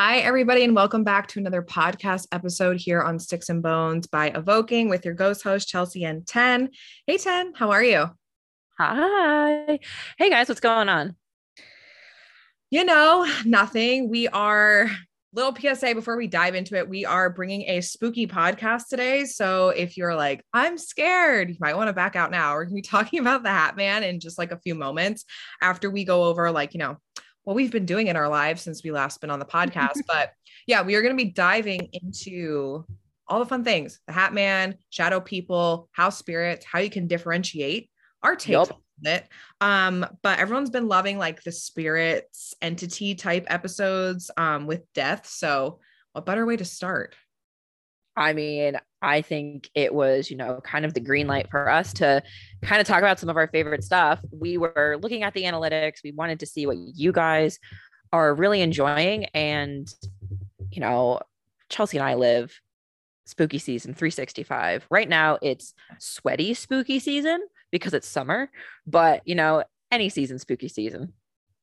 Hi, everybody, and welcome back to another podcast episode here on Styx and Bones by Evoking with your ghost host, Chelsea and Ten. Hey, Ten, how are you? Hi. Hey, guys, what's going on? You know, nothing. We are little PSA before we dive into it. We are bringing a spooky podcast today. So if you're like, I'm scared, you might want to back out now. We're going to be talking about the Hat Man in just like a few moments after we go over, like, you know, what we've been doing in our lives since we last been on the podcast. but yeah, we are going to be diving into all the fun things the Hat Man, shadow people, house spirits, how you can differentiate our takes yep. on it. Um, but everyone's been loving like the spirits entity type episodes um, with death. So, what better way to start? I mean, I think it was, you know, kind of the green light for us to kind of talk about some of our favorite stuff. We were looking at the analytics. We wanted to see what you guys are really enjoying. And, you know, Chelsea and I live spooky season 365. Right now, it's sweaty spooky season because it's summer, but, you know, any season, spooky season.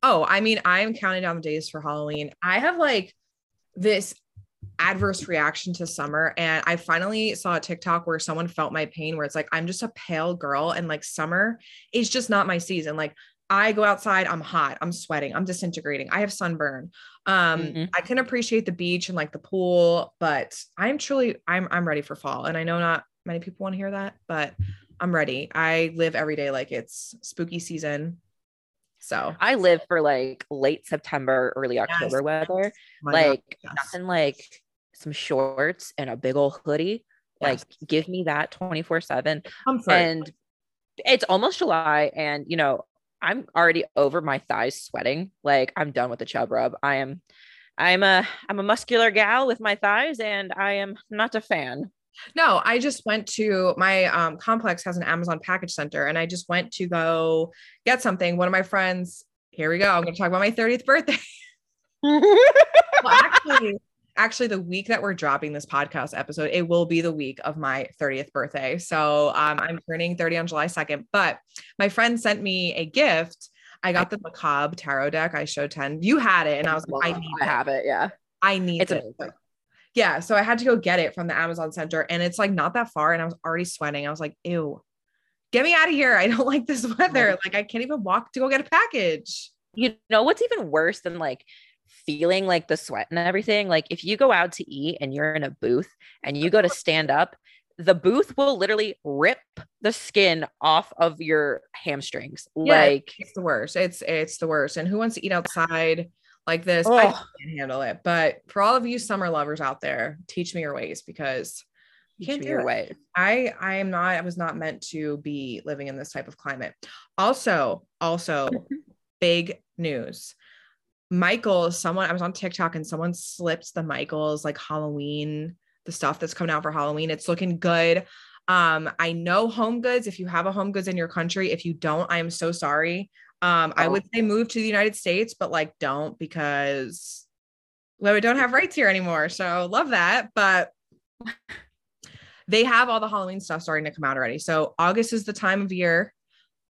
Oh, I mean, I'm counting down the days for Halloween. I have like this adverse reaction to summer. And I finally saw a TikTok where someone felt my pain, where it's like, I'm just a pale girl and like summer is just not my season. Like, I go outside, I'm hot, I'm sweating, I'm disintegrating, I have sunburn. Um, mm-hmm. I can appreciate the beach and like the pool, but I'm truly I'm I'm ready for fall. And I know not many people want to hear that, but I'm ready. I live every day like it's spooky season. So I live for like late September, early October yes. weather. My like yes. nothing like some shorts and a big old hoodie. Yes. Like give me that 24 7. And it's almost July. And you know, I'm already over my thighs sweating. Like I'm done with the chub rub. I am I'm a I'm a muscular gal with my thighs and I am not a fan. No, I just went to my um, complex has an Amazon package center and I just went to go get something. One of my friends, here we go. I'm going to talk about my 30th birthday. well, actually, actually, the week that we're dropping this podcast episode, it will be the week of my 30th birthday. So um, I'm turning 30 on July 2nd. But my friend sent me a gift. I got the macabre tarot deck. I showed Ten. You had it, and I was like, I need I have it. Yeah. I need it's it. Amazing yeah, so I had to go get it from the Amazon Center, and it's like not that far, and I was already sweating. I was like, "Ew, get me out of here! I don't like this weather. Like, I can't even walk to go get a package." You know what's even worse than like feeling like the sweat and everything? Like, if you go out to eat and you're in a booth and you go to stand up, the booth will literally rip the skin off of your hamstrings. Yeah, like, it's the worst. It's it's the worst. And who wants to eat outside? like this. Oh. I can't handle it. But for all of you summer lovers out there, teach me your ways because you can't do your way. I I am not. I was not meant to be living in this type of climate. Also, also, big news. Michael, someone I was on TikTok and someone slipped the Michaels like Halloween, the stuff that's coming out for Halloween. It's looking good. Um, I know Home Goods. If you have a Home Goods in your country, if you don't, I am so sorry. Um, oh. I would say move to the United States, but like don't because well, we don't have rights here anymore. So love that. But they have all the Halloween stuff starting to come out already. So August is the time of year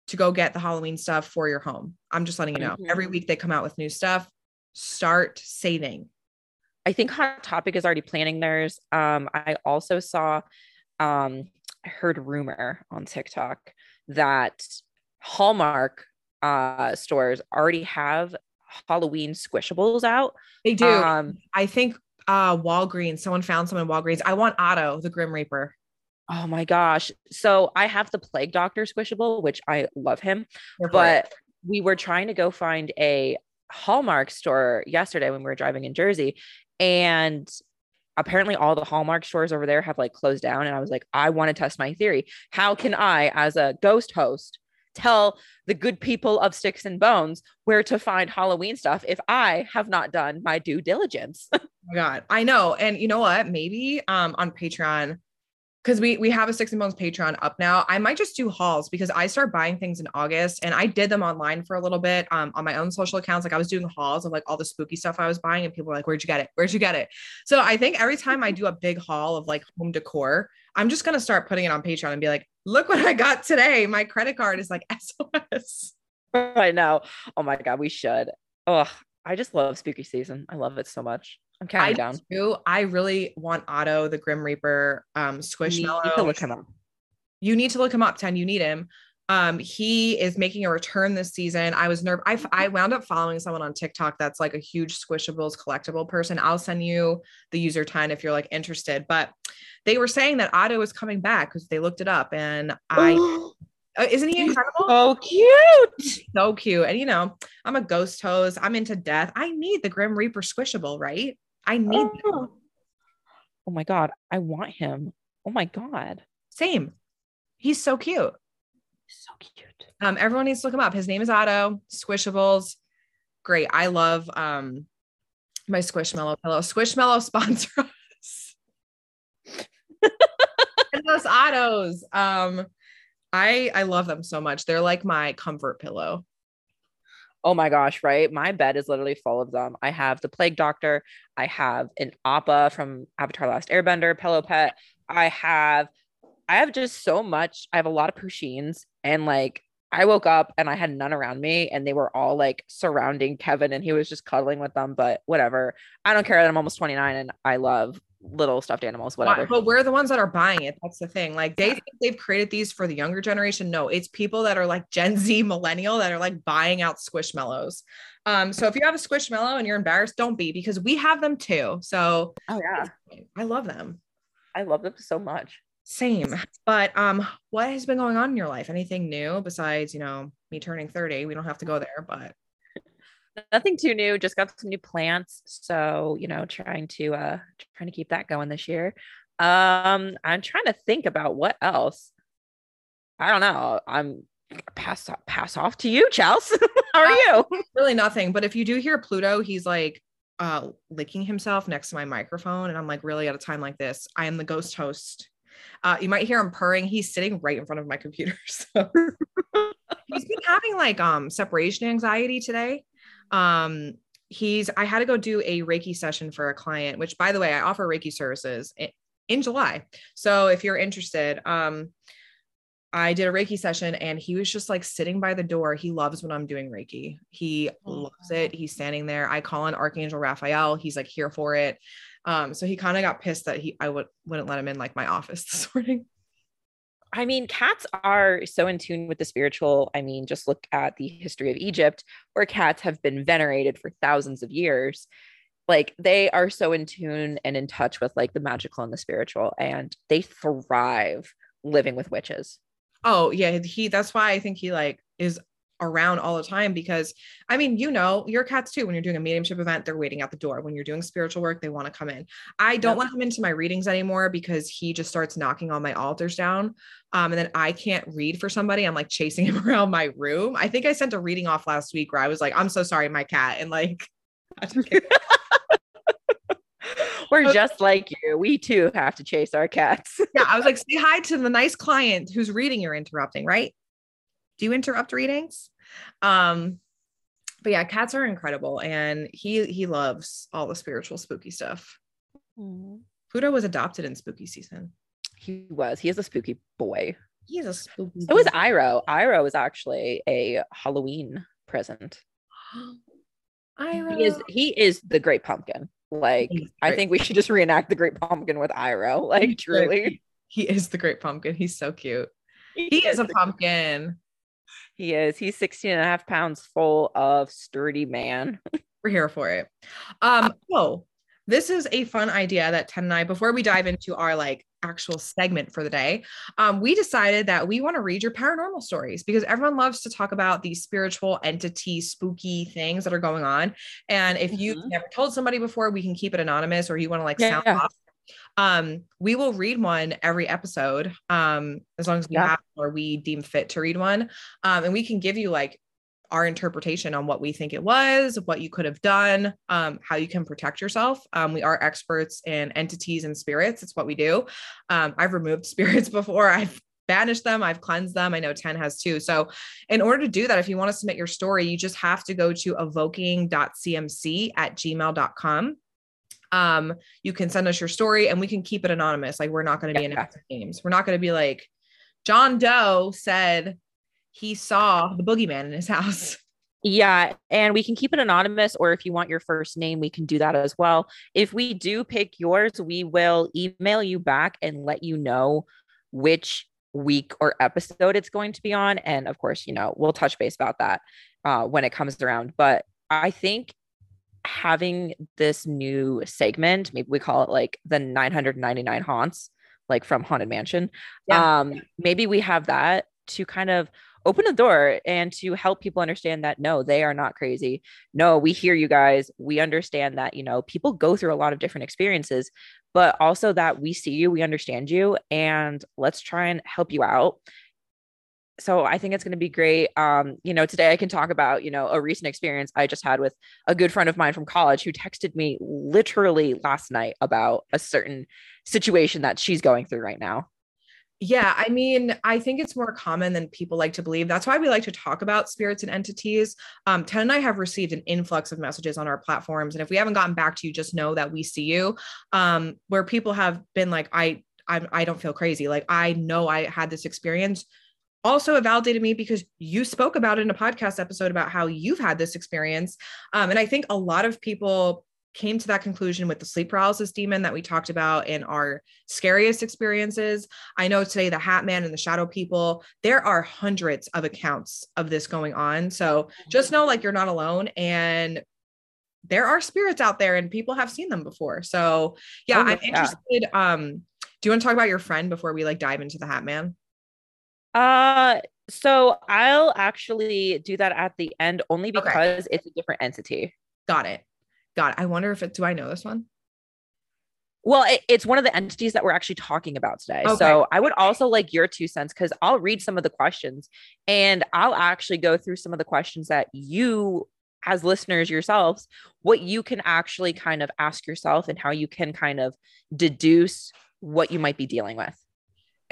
to go get the Halloween stuff for your home. I'm just letting you know. Mm-hmm. Every week they come out with new stuff. Start saving. I think Hot Topic is already planning theirs. Um, I also saw, um, I heard rumor on TikTok that Hallmark uh, stores already have Halloween squishables out. They do. Um, I think uh, Walgreens, someone found some in Walgreens. I want Otto, the Grim Reaper. Oh my gosh. So I have the Plague Doctor squishable, which I love him. but we were trying to go find a Hallmark store yesterday when we were driving in Jersey. And apparently all the Hallmark stores over there have like closed down. And I was like, I want to test my theory. How can I, as a ghost host, tell the good people of Styx and Bones where to find Halloween stuff if I have not done my due diligence. oh my God, I know. And you know what? Maybe um, on Patreon, because we we have a Styx and Bones Patreon up now. I might just do hauls because I start buying things in August and I did them online for a little bit um, on my own social accounts. Like I was doing hauls of like all the spooky stuff I was buying, and people were like, "Where'd you get it? Where'd you get it?" So I think every time I do a big haul of like home decor, I'm just gonna start putting it on Patreon and be like, look what I got today. My credit card is like SOS. I know. Oh my God, we should. Oh, I just love spooky season. I love it so much. I'm kind of down. Do. I really want Otto, the Grim Reaper, um, Squishmallow. You need to look him up. You need to look him up, Ten. You need him. Um, he is making a return this season. I was nervous. I, I wound up following someone on TikTok that's like a huge Squishables collectible person. I'll send you the user Ten if you're like interested. But they were saying that Otto is coming back because they looked it up. And I Uh, isn't he incredible? So cute. So cute. And you know, I'm a ghost hose. I'm into death. I need the Grim Reaper squishable, right? I need oh. oh my god, I want him. Oh my god. Same. He's so cute. So cute. Um, everyone needs to look him up. His name is Otto. Squishables. Great. I love um my Squishmallow pillow. Squishmallow sponsor us. and those Ottos. Um, I I love them so much. They're like my comfort pillow. Oh my gosh, right? My bed is literally full of them. I have the plague doctor. I have an Appa from Avatar Last Airbender pillow pet. I have I have just so much. I have a lot of Pusheens and like I woke up and I had none around me and they were all like surrounding Kevin and he was just cuddling with them, but whatever. I don't care that I'm almost 29 and I love little stuffed animals, whatever. But we're the ones that are buying it. That's the thing. Like they think they've created these for the younger generation. No, it's people that are like Gen Z millennial that are like buying out squishmallows. Um, so if you have a squishmallow and you're embarrassed, don't be because we have them too. So oh yeah, I love them. I love them so much. Same. But um, what has been going on in your life? Anything new besides, you know, me turning 30? We don't have to go there, but nothing too new just got some new plants. So you know trying to uh trying to keep that going this year. Um i'm trying to think about what else. I don't know. I'm pass pass off to you chels. How are uh, you really nothing but if you do hear pluto he's like uh licking himself next to my microphone and i'm like really at a time like this. I am the ghost host. Uh, you might hear him purring. He's sitting right in front of my computer. So. He's been having like um separation anxiety today um he's i had to go do a reiki session for a client which by the way i offer reiki services in, in july. So if you're interested um i did a reiki session and he was just like sitting by the door. He loves when i'm doing reiki. He oh, loves it. He's standing there. I call on archangel raphael. He's like here for it. Um so he kind of got pissed that he i would wouldn't let him in like my office this morning I mean, cats are so in tune with the spiritual. I mean, just look at the history of Egypt, where cats have been venerated for thousands of years. Like they are so in tune and in touch with like the magical and the spiritual, and they thrive living with witches. Oh yeah, he. That's why I think he like is around all the time because I mean, you know, your cats too. When you're doing a mediumship event, they're waiting at the door. When you're doing spiritual work, they want to come in. I don't yep. let him into my readings anymore because he just starts knocking all my altars down. Um, and then I can't read for somebody. I'm like chasing him around my room. I think I sent a reading off last week where I was like, I'm so sorry, my cat. And like, We're just like you. We too have to chase our cats. yeah. I was like, say hi to the nice client whose reading you're interrupting, right? Do you interrupt readings? Um, but yeah, cats are incredible, and he he loves all the spiritual spooky stuff. Mm. Pluto was adopted in spooky season. He was. He is a spooky boy. He is a spooky. So was Iroh. Iroh was actually a Halloween present. Iroh. He is. He is the Great Pumpkin. Like I think we should just reenact the Great Pumpkin with Iroh. Like truly, he is the Great Pumpkin. He's so cute. He, he is, is a pumpkin. He is. He's 16 and a half pounds full of sturdy man. We're here for it. Um, oh, this is a fun idea that Ten and I, before we dive into our like actual segment for the day, um, we decided that we want to read your paranormal stories because everyone loves to talk about these spiritual entity, spooky things that are going on. And if you've mm-hmm. never told somebody before, we can keep it anonymous or you want to like yeah, sound yeah. off um we will read one every episode um as long as we yeah. have or we deem fit to read one. Um and we can give you like our interpretation on what we think it was what you could have done um how you can protect yourself. Um we are experts in entities and spirits. It's what we do. Um i've removed spirits before. I've banished them. I've cleansed them. I know Ten has too. So in order to do that if you want to submit your story you just have to go to evoking.cmc at gmail.com um, you can send us your story and we can keep it anonymous. Like we're not going to be yeah. in names. We're not going to be like John Doe said he saw the boogeyman in his house. Yeah, and we can keep it anonymous, or if you want your first name, we can do that as well. If we do pick yours, we will email you back and let you know which week or episode it's going to be on. And of course, you know, we'll touch base about that uh, when it comes around. But I think having this new segment, maybe we call it like the 999 haunts, like from Haunted Mansion. Yeah. Um, maybe we have that to kind of open a door and to help people understand that no, they are not crazy. No, we hear you guys. We understand that, you know, people go through a lot of different experiences, but also that we see you, we understand you, and let's try and help you out. So I think it's going to be great. Um, you know, today I can talk about, you know, a recent experience I just had with a good friend of mine from college who texted me literally last night about a certain situation that she's going through right now. Yeah, I mean, I think it's more common than people like to believe. That's why we like to talk about spirits and entities. Um, Ten and I have received an influx of messages on our platforms, and if we haven't gotten back to you, just know that we see you. Um, where people have been like, I, I, I don't feel crazy. Like I know I had this experience. Also, it validated me because you spoke about it in a podcast episode about how you've had this experience. Um, and I think a lot of people came to that conclusion with the sleep paralysis demon that we talked about in our scariest experiences. I know today the Hat Man and the Shadow People, there are hundreds of accounts of this going on. So just know like you're not alone and there are spirits out there and people have seen them before. So yeah, oh, I'm interested. Um, do you want to talk about your friend before we like dive into the Hat Man? Uh so I'll actually do that at the end only because okay. it's a different entity. Got it. God, I wonder if it, do I know this one? Well, it, it's one of the entities that we're actually talking about today. Okay. So I would also like your two cents because I'll read some of the questions and I'll actually go through some of the questions that you, as listeners yourselves, what you can actually kind of ask yourself and how you can kind of deduce what you might be dealing with.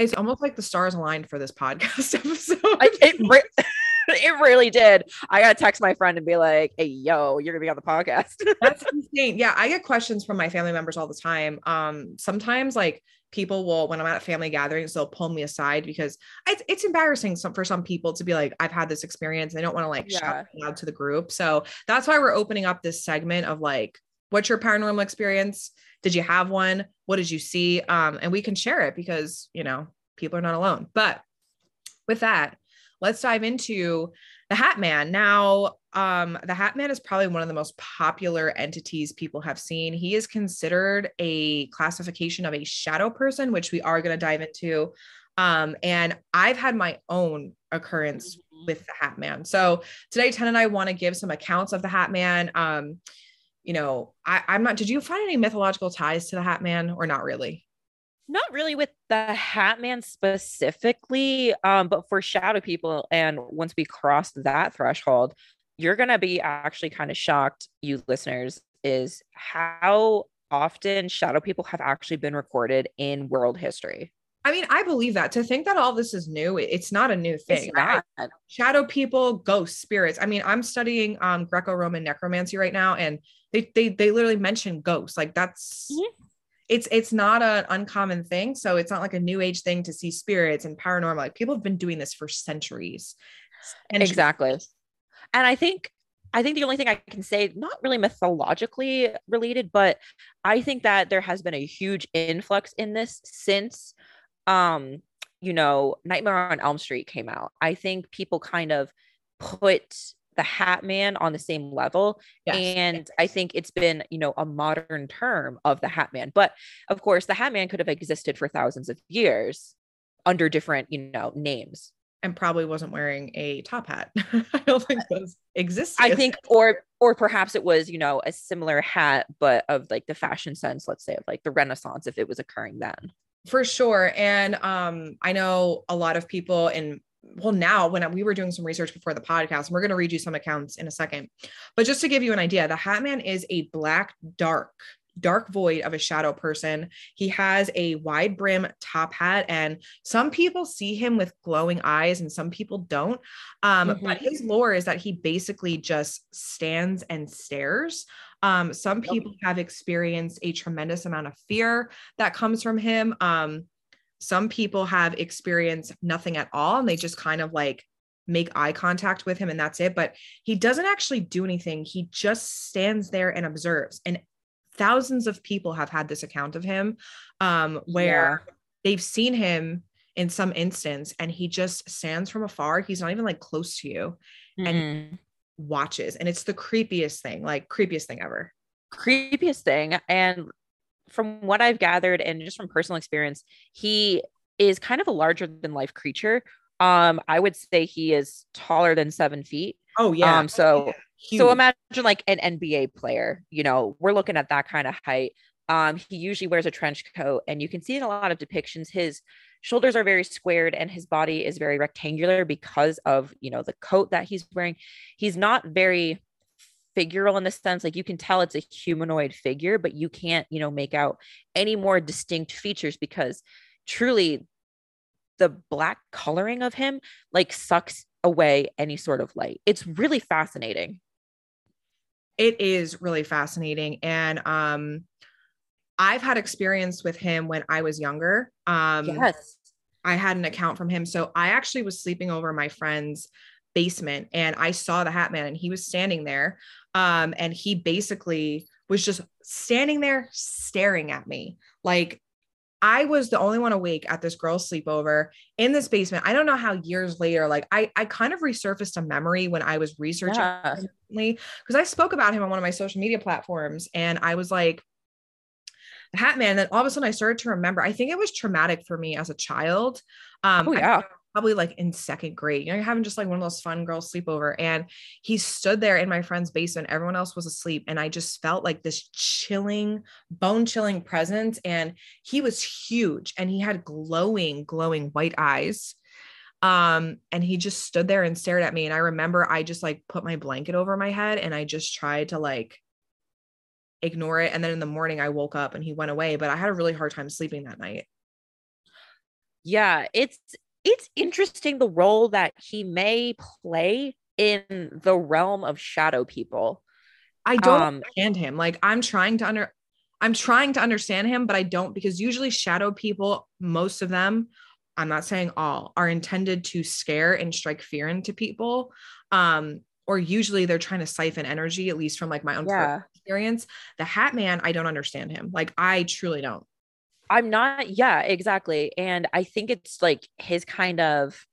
It's almost like the stars aligned for this podcast episode. I, it, it really did. I gotta text my friend and be like, "Hey, yo, you're gonna be on the podcast." That's insane. Yeah, I get questions from my family members all the time. Um, sometimes like people will, when I'm at family gatherings, they'll pull me aside because it's, it's embarrassing some, for some people to be like, "I've had this experience." And they don't want to like yeah. shout out to the group. So that's why we're opening up this segment of like, "What's your paranormal experience? Did you have one? What did you see?" Um, and we can share it because you know people are not alone. But with that let's dive into the Hat Man. Now, um, the Hat Man is probably one of the most popular entities people have seen. He is considered a classification of a shadow person, which we are going to dive into. Um, and I've had my own occurrence mm-hmm. with the Hat Man. So today, Ten and I want to give some accounts of the Hat Man. Um, you know, I, I'm not. Did you find any mythological ties to the Hat Man, or not really? not really with the Hat Man specifically, um, but for Shadow People. And once we cross that threshold, you're gonna be actually kind of shocked, you listeners, is how often Shadow People have actually been recorded in world history. I mean, I believe that. To think that all this is new, it's not a new thing. Right? Shadow people, ghosts, spirits. I mean, I'm studying um, Greco-Roman necromancy right now, and they they they literally mention ghosts. Like that's mm-hmm it's it's not an uncommon thing so it's not like a new age thing to see spirits and paranormal like people have been doing this for centuries and exactly and i think i think the only thing i can say not really mythologically related but i think that there has been a huge influx in this since um you know nightmare on elm street came out. I think people kind of put the hat man on the same level yes. and i think it's been you know a modern term of the hat man. But of course the hat man could have existed for thousands of years under different you know names. And probably wasn't wearing a top hat. I don't think those exist. I think or or perhaps it was you know a similar hat but of like the fashion sense let's say of like the renaissance if it was occurring then for sure. And um i know a lot of people in well now when we were doing some research before the podcast and we're going to read you some accounts in a second. But just to give you an idea the hat man is a black dark dark void of a shadow person. He has a wide brim top hat and some people see him with glowing eyes and some people don't. Um, mm-hmm. but his lore is that he basically just stands and stares um, some people have experienced a tremendous amount of fear that comes from him um, some people have experienced nothing at all and they just kind of like make eye contact with him and that's it. But he doesn't actually do anything. He just stands there and observes. And thousands of people have had this account of him um, where yeah. they've seen him in some instance and he just stands from afar. He's not even like close to you mm-hmm. and watches. And it's the creepiest thing, like creepiest thing ever. Creepiest thing. And from what I've gathered and just from personal experience, he is kind of a larger than life creature. Um, I would say he is taller than seven feet. Oh yeah. Um, so Huge. so imagine like an NBA player. You know, we're looking at that kind of height. Um, he usually wears a trench coat, and you can see in a lot of depictions his shoulders are very squared and his body is very rectangular because of you know the coat that he's wearing. He's not very figural in the sense like you can tell it's a humanoid figure, but you can't you know make out any more distinct features because truly the black coloring of him like sucks away any sort of light. It's really fascinating. It is really fascinating. And um I've had experience with him when I was younger. Um yes. I had an account from him. So I actually was sleeping over my friend's basement and I saw the hat man and he was standing there. Um, and he basically was just standing there staring at me like I was the only one awake at this girl's sleepover in this basement. I don't know how years later, like I, I kind of resurfaced a memory when I was researching yeah. because I spoke about him on one of my social media platforms and I was like, the Hat Man. Then all of a sudden I started to remember, I think it was traumatic for me as a child. Um, oh, yeah. I, probably like in second grade. You know, you're having just like one of those fun girl sleepover. And he stood there in my friend's basement. Everyone else was asleep. And I just felt like this chilling, bone chilling presence. And he was huge and he had glowing, glowing white eyes. Um, and he just stood there and stared at me. And I remember I just like put my blanket over my head and I just tried to like ignore it. And then in the morning I woke up and he went away, but I had a really hard time sleeping that night. Yeah, it's it's interesting the role that he may play in the realm of shadow people. I don't um, understand him. Like I'm trying to under I'm trying to understand him, but I don't because usually shadow people, most of them, I'm not saying all, are intended to scare and strike fear into people. Um, or usually they're trying to siphon energy, at least from like my own yeah. Experience. The Hat Man, I don't understand him. Like I truly don't. I'm not, yeah, exactly. And I think it's like his kind of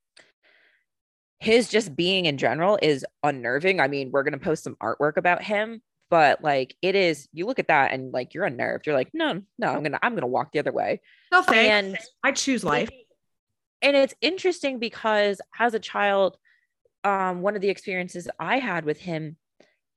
his just being in general is unnerving. I mean, we're gonna post some artwork about him, but like it is, you look at that and like you're unnerved. You're like, no, no, I'm gonna I'm gonna walk the other way. No thanks. And I choose life. And it's interesting because as a child, um, one of the experiences I had with him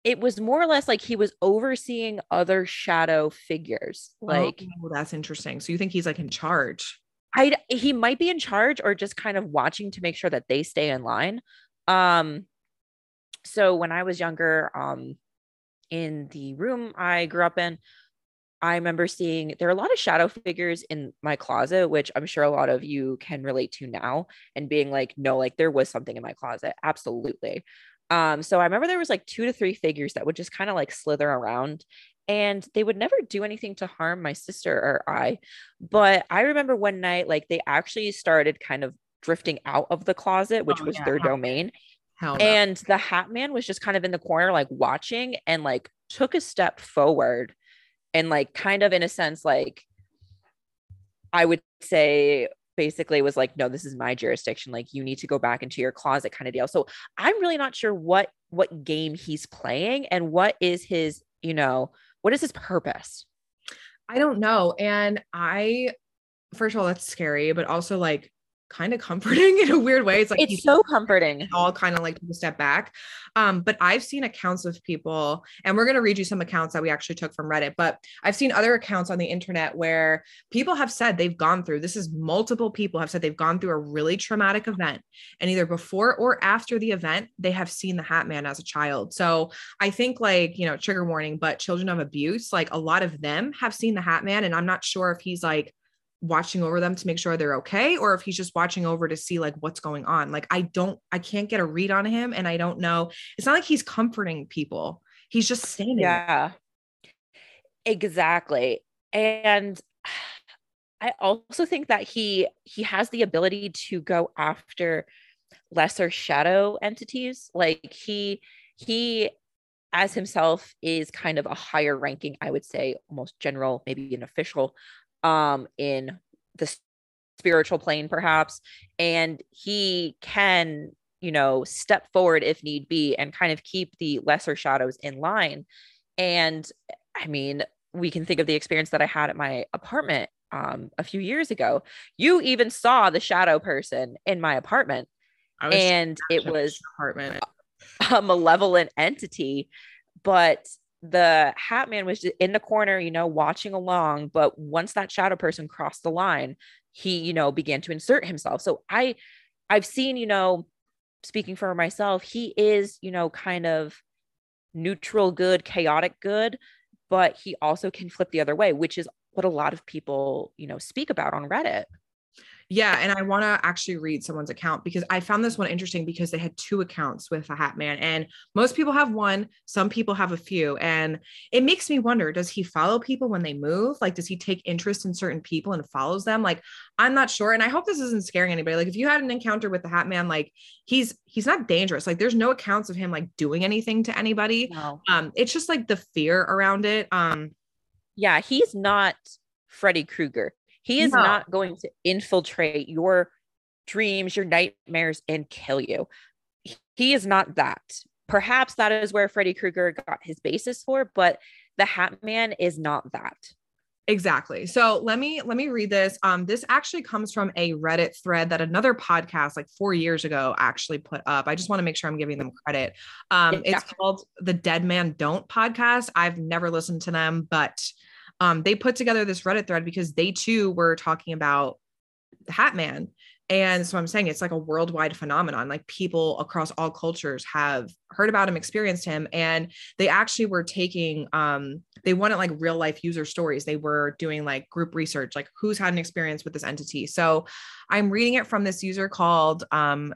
it was more or less like he was overseeing other shadow figures. Like oh, that's interesting. So you think he's like in charge? I he might be in charge or just kind of watching to make sure that they stay in line. Um so when I was younger, um in the room I grew up in, I remember seeing there are a lot of shadow figures in my closet, which I'm sure a lot of you can relate to now, and being like, no, like there was something in my closet. Absolutely. Um, so I remember there was like two to three figures that would just kind of like slither around and they would never do anything to harm my sister or I. But I remember one night, like they actually started kind of drifting out of the closet, which oh, was yeah. their domain. No. And the hat man was just kind of in the corner, like watching and like took a step forward and like kind of in a sense, like I would say basically was like no this is my jurisdiction like you need to go back into your closet kind of deal. So i'm really not sure what what game he's playing and what is his you know what is his purpose? I don't know and i first of all that's scary but also like kind of comforting in a weird way. It's like it's so comforting. All kind of like take a step back. Um, but I've seen accounts of people, and we're gonna read you some accounts that we actually took from Reddit, but I've seen other accounts on the internet where people have said they've gone through this is multiple people have said they've gone through a really traumatic event, and either before or after the event, they have seen the Hat Man as a child. So I think like you know, trigger warning, but children of abuse, like a lot of them have seen the Hat Man, and I'm not sure if he's like watching over them to make sure they're okay or if he's just watching over to see like what's going on. Like i don't i can't get a read on him and i don't know. It's not like he's comforting people. He's just standing yeah. Exactly. And i also think that he he has the ability to go after lesser shadow entities. Like he he as himself is kind of a higher ranking, I would say, almost general, maybe an official um in the spiritual plane perhaps and he can you know step forward if need be and kind of keep the lesser shadows in line. And i mean we can think of the experience that i had at my apartment um, a few years ago. You even saw the shadow person in my apartment and it was apartment. a malevolent entity but the hat man was in the corner you know watching along but once that shadow person crossed the line he you know began to insert himself. So i i've seen you know speaking for myself he is you know kind of neutral good chaotic good but he also can flip the other way which is what a lot of people you know speak about on reddit yeah, and I want to actually read someone's account because I found this one interesting because they had two accounts with a hat man and most people have one, some people have a few and it makes me wonder does he follow people when they move? Like does he take interest in certain people and follows them? Like I'm not sure and I hope this isn't scaring anybody. Like if you had an encounter with the hat man like he's he's not dangerous. Like there's no accounts of him like doing anything to anybody. No. Um it's just like the fear around it. Um yeah, he's not Freddy Krueger. He is no. not going to infiltrate your dreams, your nightmares, and kill you. He is not that. Perhaps that is where Freddy Krueger got his basis for, but the Hat Man is not that. Exactly. So let me let me read this. Um, this actually comes from a Reddit thread that another podcast like four years ago actually put up. I just want to make sure I'm giving them credit. Um, yeah. it's called the Dead Man Don't podcast. I've never listened to them, but um, they put together this Reddit thread because they too were talking about the Hat Man. And so I'm saying it's like a worldwide phenomenon. Like people across all cultures have heard about him, experienced him, and they actually were taking um they wanted like real life user stories. They were doing like group research, like who's had an experience with this entity. So I'm reading it from this user called um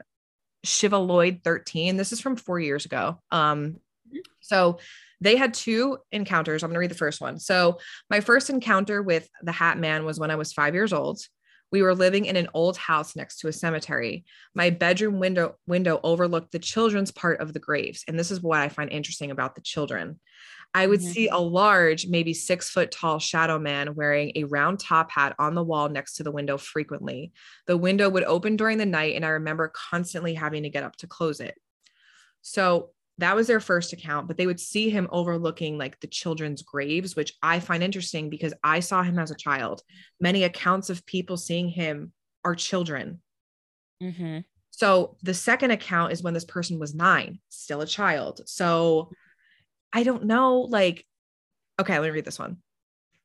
Shivaloid 13. This is from four years ago. Um mm-hmm. so they had two encounters. I'm going to read the first one. So, my first encounter with the Hat Man was when I was five years old. We were living in an old house next to a cemetery. My bedroom window window overlooked the children's part of the graves, and this is what I find interesting about the children. I would mm-hmm. see a large, maybe six foot tall shadow man wearing a round top hat on the wall next to the window frequently. The window would open during the night, and I remember constantly having to get up to close it. So that was their first account, but they would see him overlooking like the children's graves, which I find interesting because I saw him as a child. Many accounts of people seeing him are children. Mm-hmm. So the second account is when this person was nine, still a child. So I don't know, like, okay, let me read this one.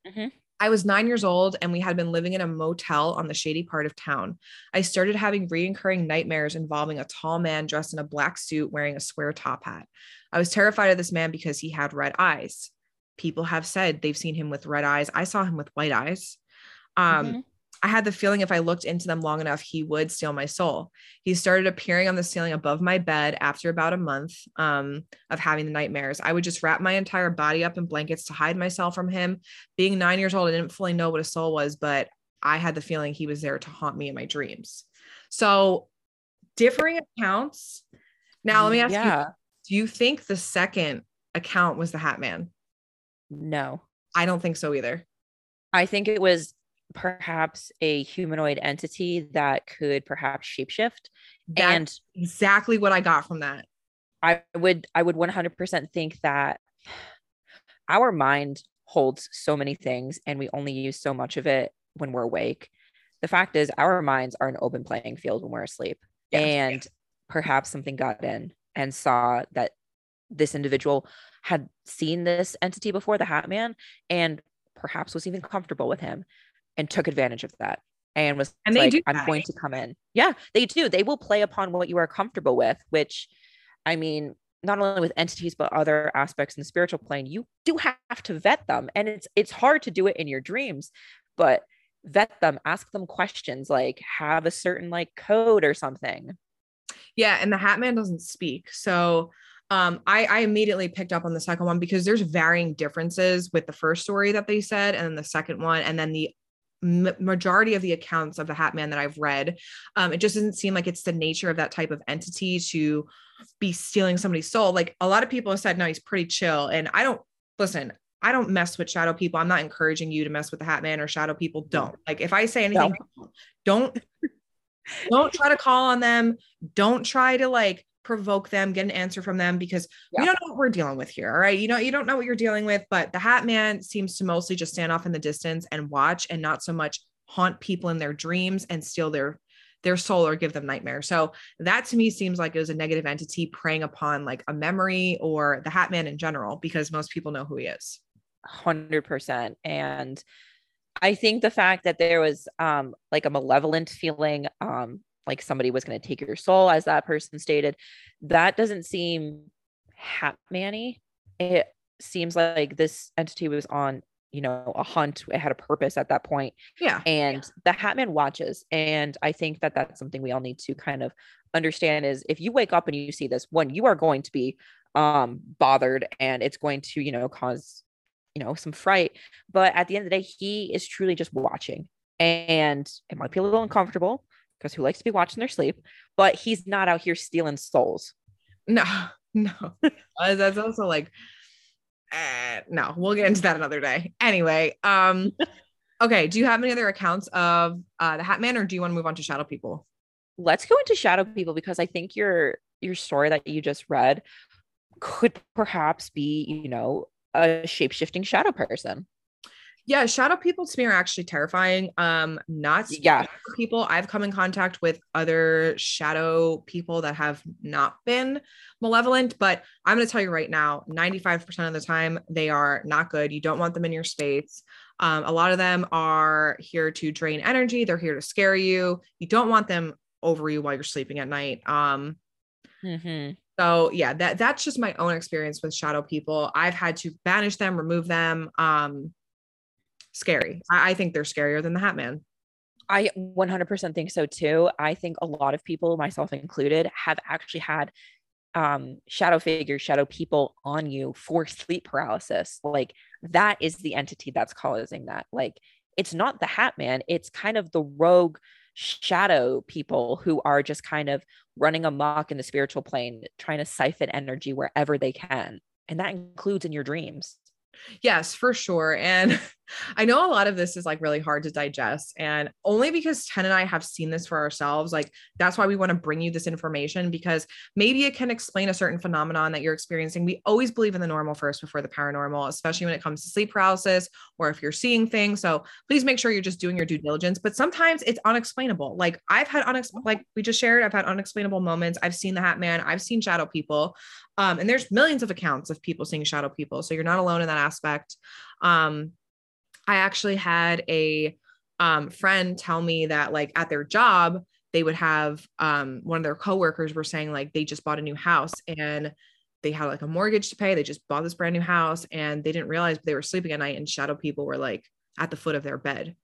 Mm-hmm. I was nine years old and we had been living in a motel on the shady part of town. I started having recurring nightmares involving a tall man dressed in a black suit wearing a square top hat. I was terrified of this man because he had red eyes. People have said they've seen him with red eyes. I saw him with white eyes. Um, mm-hmm. I had the feeling if I looked into them long enough, he would steal my soul. He started appearing on the ceiling above my bed after about a month um, of having the nightmares. I would just wrap my entire body up in blankets to hide myself from him. Being nine years old, I didn't fully know what a soul was, but I had the feeling he was there to haunt me in my dreams. So, differing accounts. Now, let me ask yeah. you do you think the second account was the Hat Man? No. I don't think so either. I think it was perhaps a humanoid entity that could perhaps shapeshift. That's and exactly what I got from that. I would I would 100% think that our mind holds so many things and we only use so much of it when we're awake. The fact is our minds are an open playing field when we're asleep. Yes. And perhaps something got in and saw that this individual had seen this entity before the hat man and perhaps was even comfortable with him and took advantage of that and was and like, I'm going to come in. Yeah, they do. They will play upon what you are comfortable with, which I mean, not only with entities, but other aspects in the spiritual plane, you do have to vet them. And it's it's hard to do it in your dreams, but vet them, ask them questions, like have a certain like code or something. Yeah, and the Hat Man doesn't speak. So um, I, I immediately picked up on the second one because there's varying differences with the first story that they said and then the second one and then the majority of the accounts of the Hat Man that I've read, um, it just doesn't seem like it's the nature of that type of entity to be stealing somebody's soul. Like a lot of people have said, no, he's pretty chill. And I don't listen, I don't mess with shadow people. I'm not encouraging you to mess with the Hat Man or shadow people. Don't like if I say anything, no. don't don't try to call on them. Don't try to like provoke them, get an answer from them because yeah. we don't know what we're dealing with here. All right. You know, you don't know what you're dealing with, but the Hat Man seems to mostly just stand off in the distance and watch and not so much haunt people in their dreams and steal their their soul or give them nightmares. So that to me seems like it was a negative entity preying upon like a memory or the Hat Man in general, because most people know who he is. 100%. And I think the fact that there was um like a malevolent feeling um like somebody was going to take your soul, as that person stated, that doesn't seem Hatmanny. It seems like this entity was on, you know, a hunt. It had a purpose at that point. Yeah. And yeah. the Hatman watches. And I think that that's something we all need to kind of understand is if you wake up and you see this, one, you are going to be um bothered and it's going to, you know, cause, you know, some fright. But at the end of the day, he is truly just watching. And it might be a little uncomfortable because who likes to be watching their sleep? But he's not out here stealing souls. No, no. That's also like, uh, no, we'll get into that another day. Anyway, um, okay. Do you have any other accounts of uh, the Hat Man, or do you want to move on to Shadow People? Let's go into Shadow People because I think your your story that you just read could perhaps be, you know, a shape shifting shadow person yeah shadow people to me are actually terrifying. Um not yeah. people. I've come in contact with other shadow people that have not been malevolent but i'm going to tell you right now 95% of the time they are not good. You don't want them in your space. Um, a lot of them are here to drain energy. They're here to scare you. You don't want them over you while you're sleeping at night. Um mm-hmm. so yeah that that's just my own experience with shadow people. I've had to banish them remove them. Um scary. I, I think they're scarier than the Hat Man. I 100% think so too. I think a lot of people, myself included, have actually had um, shadow figures, shadow people on you for sleep paralysis. Like that is the entity that's causing that. Like it's not the Hat Man, it's kind of the rogue shadow people who are just kind of running amok in the spiritual plane, trying to siphon energy wherever they can. And that includes in your dreams. Yes, for sure. And I know a lot of this is like really hard to digest. And only because Ten and I have seen this for ourselves, like that's why we want to bring you this information because maybe it can explain a certain phenomenon that you're experiencing. We always believe in the normal first before the paranormal, especially when it comes to sleep paralysis or if you're seeing things. So please make sure you're just doing your due diligence. But sometimes it's unexplainable. Like I've had unexplainable, like we just shared, I've had unexplainable moments. I've seen the Hat Man, I've seen shadow people. Um, and there's millions of accounts of people seeing shadow people. So you're not alone in that aspect. Um, I actually had a um, friend tell me that, like, at their job, they would have um, one of their coworkers were saying, like, they just bought a new house and they had like a mortgage to pay. They just bought this brand new house and they didn't realize they were sleeping at night and shadow people were like at the foot of their bed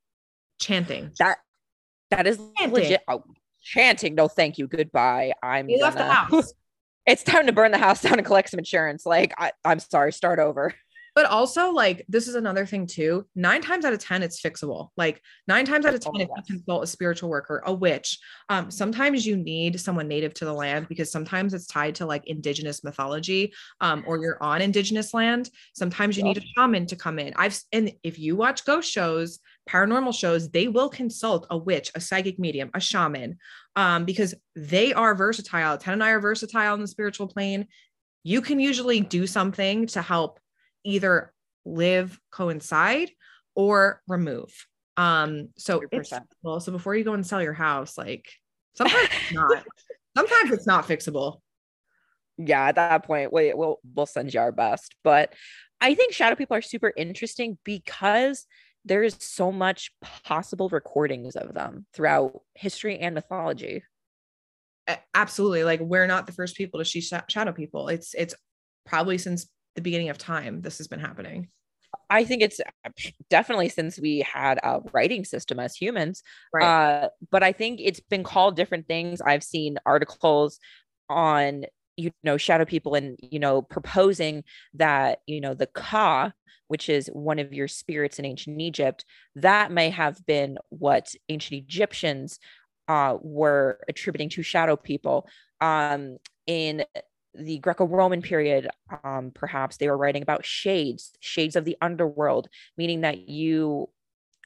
chanting. That that is chanting. legit. Oh, chanting. No, thank you. Goodbye. I'm they gonna... left the house. it's time to burn the house down and collect some insurance. Like, I, I'm sorry, start over. But also, like, this is another thing too. Nine times out of 10, it's fixable. Like, nine times out of 10, oh, if you consult a spiritual worker, a witch, um, sometimes you need someone native to the land because sometimes it's tied to like indigenous mythology, um, or you're on indigenous land. Sometimes you need a shaman to come in. I've, and if you watch ghost shows, paranormal shows, they will consult a witch, a psychic medium, a shaman, um, because they are versatile. Ten and I are versatile in the spiritual plane. You can usually do something to help either live coincide or remove. Um, so it's well, so before you go and sell your house, like sometimes it's not, sometimes it's not fixable. Yeah, at that point, we, we'll we'll send you our best. But I think shadow people are super interesting because there's so much possible recordings of them throughout history and mythology absolutely like we're not the first people to see shadow people it's it's probably since the beginning of time this has been happening I think it's uh, definitely since we had a writing system as humans. Right. Uh, but I think it's been called different things. I've seen articles on you know shadow people and you know proposing that you know the ka which is one of your spirits in ancient egypt that may have been what ancient egyptians uh, were attributing to shadow people um, in the greco-roman period um, perhaps they were writing about shades shades of the underworld meaning that you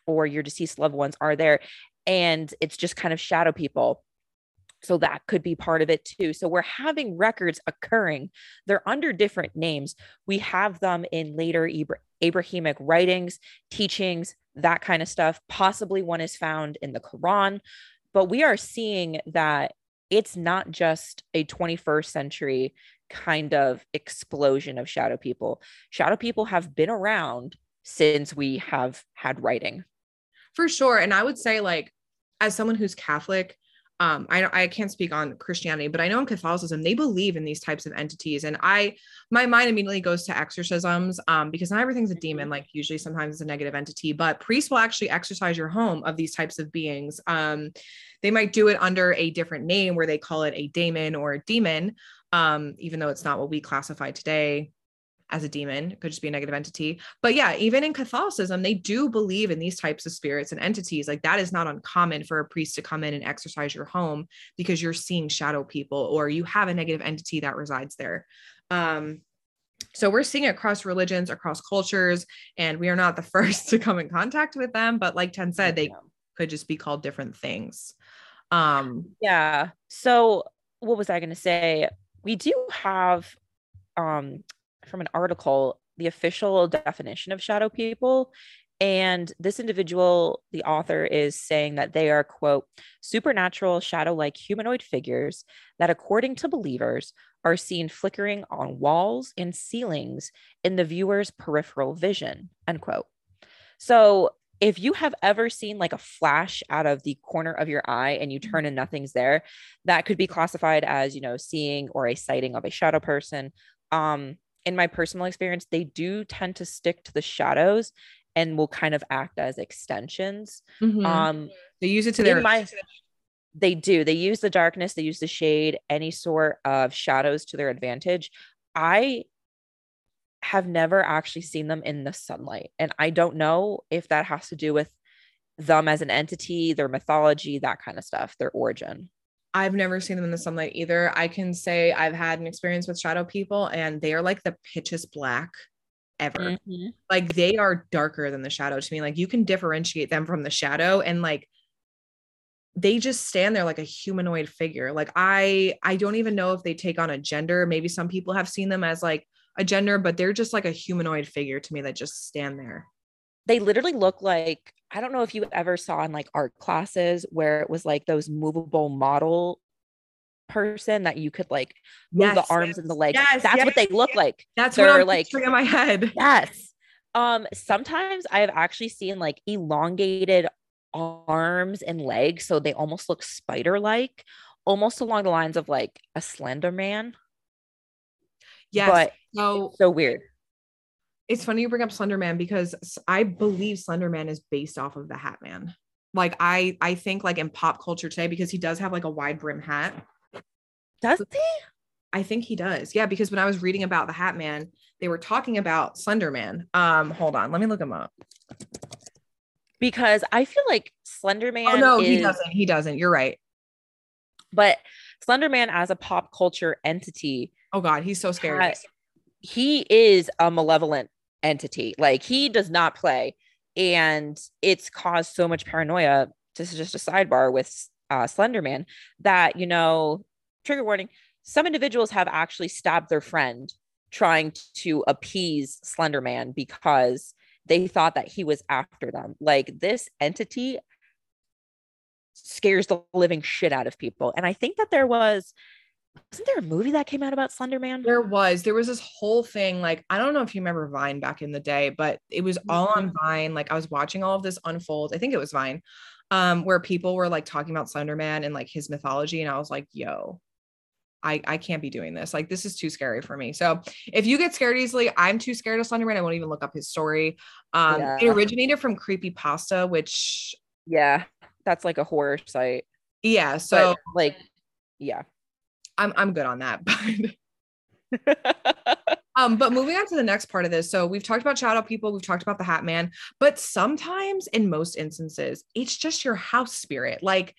or your deceased loved ones are there and it's just kind of shadow people so that could be part of it too. So we're having records occurring. They're under different names. We have them in later Abrahamic writings, teachings, that kind of stuff. Possibly one is found in the Quran. But we are seeing that it's not just a 21st century kind of explosion of shadow people. Shadow people have been around since we have had writing. For sure. And I would say, like, as someone who's Catholic, um, I, I can't speak on Christianity, but I know in Catholicism they believe in these types of entities, and I my mind immediately goes to exorcisms um, because not everything's a demon. Mm-hmm. Like usually, sometimes it's a negative entity, but priests will actually exorcise your home of these types of beings. Um, they might do it under a different name where they call it a daemon or a demon, um, even though it's not what we classify today as a demon. It could just be a negative entity. But yeah, even in Catholicism, they do believe in these types of spirits and entities. Like that is not uncommon for a priest to come in and exorcise your home because you're seeing shadow people or you have a negative entity that resides there. Um, so we're seeing it across religions, across cultures, and we are not the first to come in contact with them. But like Ten said, they could just be called different things. Um, yeah. So what was I going to say? We do have um from an article the official definition of shadow people. And this individual, the author, is saying that they are, quote, supernatural shadow like humanoid figures that, according to believers, are seen flickering on walls and ceilings in the viewer's peripheral vision, end quote. So, if you have ever seen like a flash out of the corner of your eye and you turn and nothing's there, that could be classified as, you know, seeing or a sighting of a shadow person. Um, in my personal experience, they do tend to stick to the shadows and will kind of act as extensions. Mm-hmm. Um, they use it to their my, they do. They use the darkness, they use the shade, any sort of shadows to their advantage. I have never actually seen them in the sunlight. And I don't know if that has to do with them as an entity, their mythology, that kind of stuff, their origin. I've never seen them in the sunlight either. I can say I've had an experience with shadow people and they are like the pitchest black ever. Mm-hmm. Like they are darker than the shadow to me. Like you can differentiate them from the shadow and like they just stand there like a humanoid figure. Like I I don't even know if they take on a gender. Maybe some people have seen them as like a gender, but they're just like a humanoid figure to me that just stand there. They literally look like I don't know if you ever saw in like art classes where it was like those movable model person that you could like move yes, the arms yes, and the legs. Yes, That's what they look like. That's They're what I'm like in my head. Yes. Um, sometimes I've actually seen like elongated arms and legs, so they almost look spider-like, almost along the lines of like a slender man. Yes. But so, so weird it's funny you bring up Slender Man because I believe Slender Man is based off of the Hat Man. Like I I think like in pop culture today because he does have like a wide brim hat. Does he? I think he does. Yeah, because when I was reading about the Hat Man, they were talking about Slender Man. Um, hold on, let me look him up. Because I feel like Slender Man. Oh no, is... he doesn't. He doesn't. You're right. But Slender Man as a pop culture entity. Oh God, he's so scary. Has, he is a malevolent entity. Like he does not play. And it's caused so much paranoia. This is just a sidebar with uh, Slenderman that, you know, trigger warning, some individuals have actually stabbed their friend trying to appease Slenderman because they thought that he was after them. Like this entity scares the living shit out of people. And I think that there was wasn't there a movie that came out about Slender Man? There was. There was this whole thing. Like, I don't know if you remember Vine back in the day, but it was all on mm-hmm. Vine. Like, I was watching all of this unfold. I think it was Vine, um, where people were like talking about Slender Man and like his mythology. And I was like, yo, I, I can't be doing this. Like, this is too scary for me. So if you get scared easily, I'm too scared of Slender Man. I won't even look up his story. Um, yeah. it originated from Creepy Pasta, which yeah, that's like a horror site. Yeah. So but, like, yeah I'm I'm good on that. But um, but moving on to the next part of this. So we've talked about shadow people, we've talked about the Hat Man, but sometimes in most instances, it's just your house spirit. Like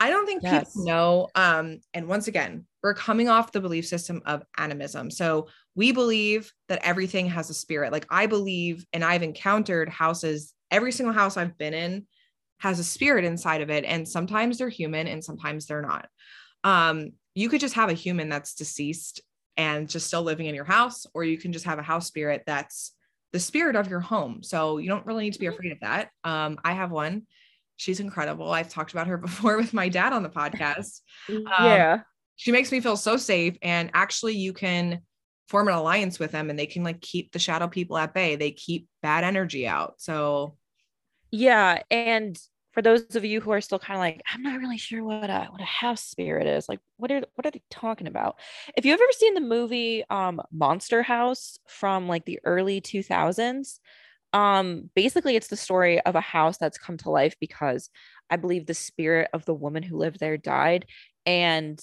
I don't think yes. people know. Um, and once again, we're coming off the belief system of animism. So we believe that everything has a spirit. Like I believe, and I've encountered houses, every single house I've been in has a spirit inside of it. And sometimes they're human and sometimes they're not. Um, you could just have a human that's deceased and just still living in your house, or you can just have a house spirit that's the spirit of your home. So you don't really need to be mm-hmm. afraid of that. Um, I have one. She's incredible. I've talked about her before with my dad on the podcast. Um, yeah. She makes me feel so safe. And actually, you can form an alliance with them and they can like keep the shadow people at bay. They keep bad energy out. So, yeah. And for those of you who are still kind of like, I'm not really sure what a what a house spirit is. Like, what are what are they talking about? If you've ever seen the movie um, Monster House from like the early 2000s, um, basically it's the story of a house that's come to life because I believe the spirit of the woman who lived there died, and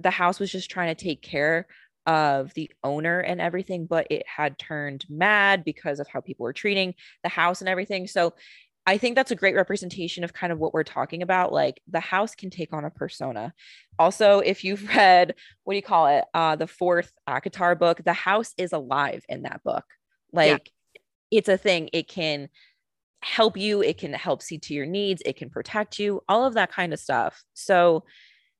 the house was just trying to take care of the owner and everything, but it had turned mad because of how people were treating the house and everything. So I think that's a great representation of kind of what we're talking about. Like the house can take on a persona. Also, if you've read, what do you call it? Uh, the fourth ACOTAR book, the house is alive in that book. Like yeah. it's a thing. It can help you, it can help see to your needs, it can protect you, all of that kind of stuff. So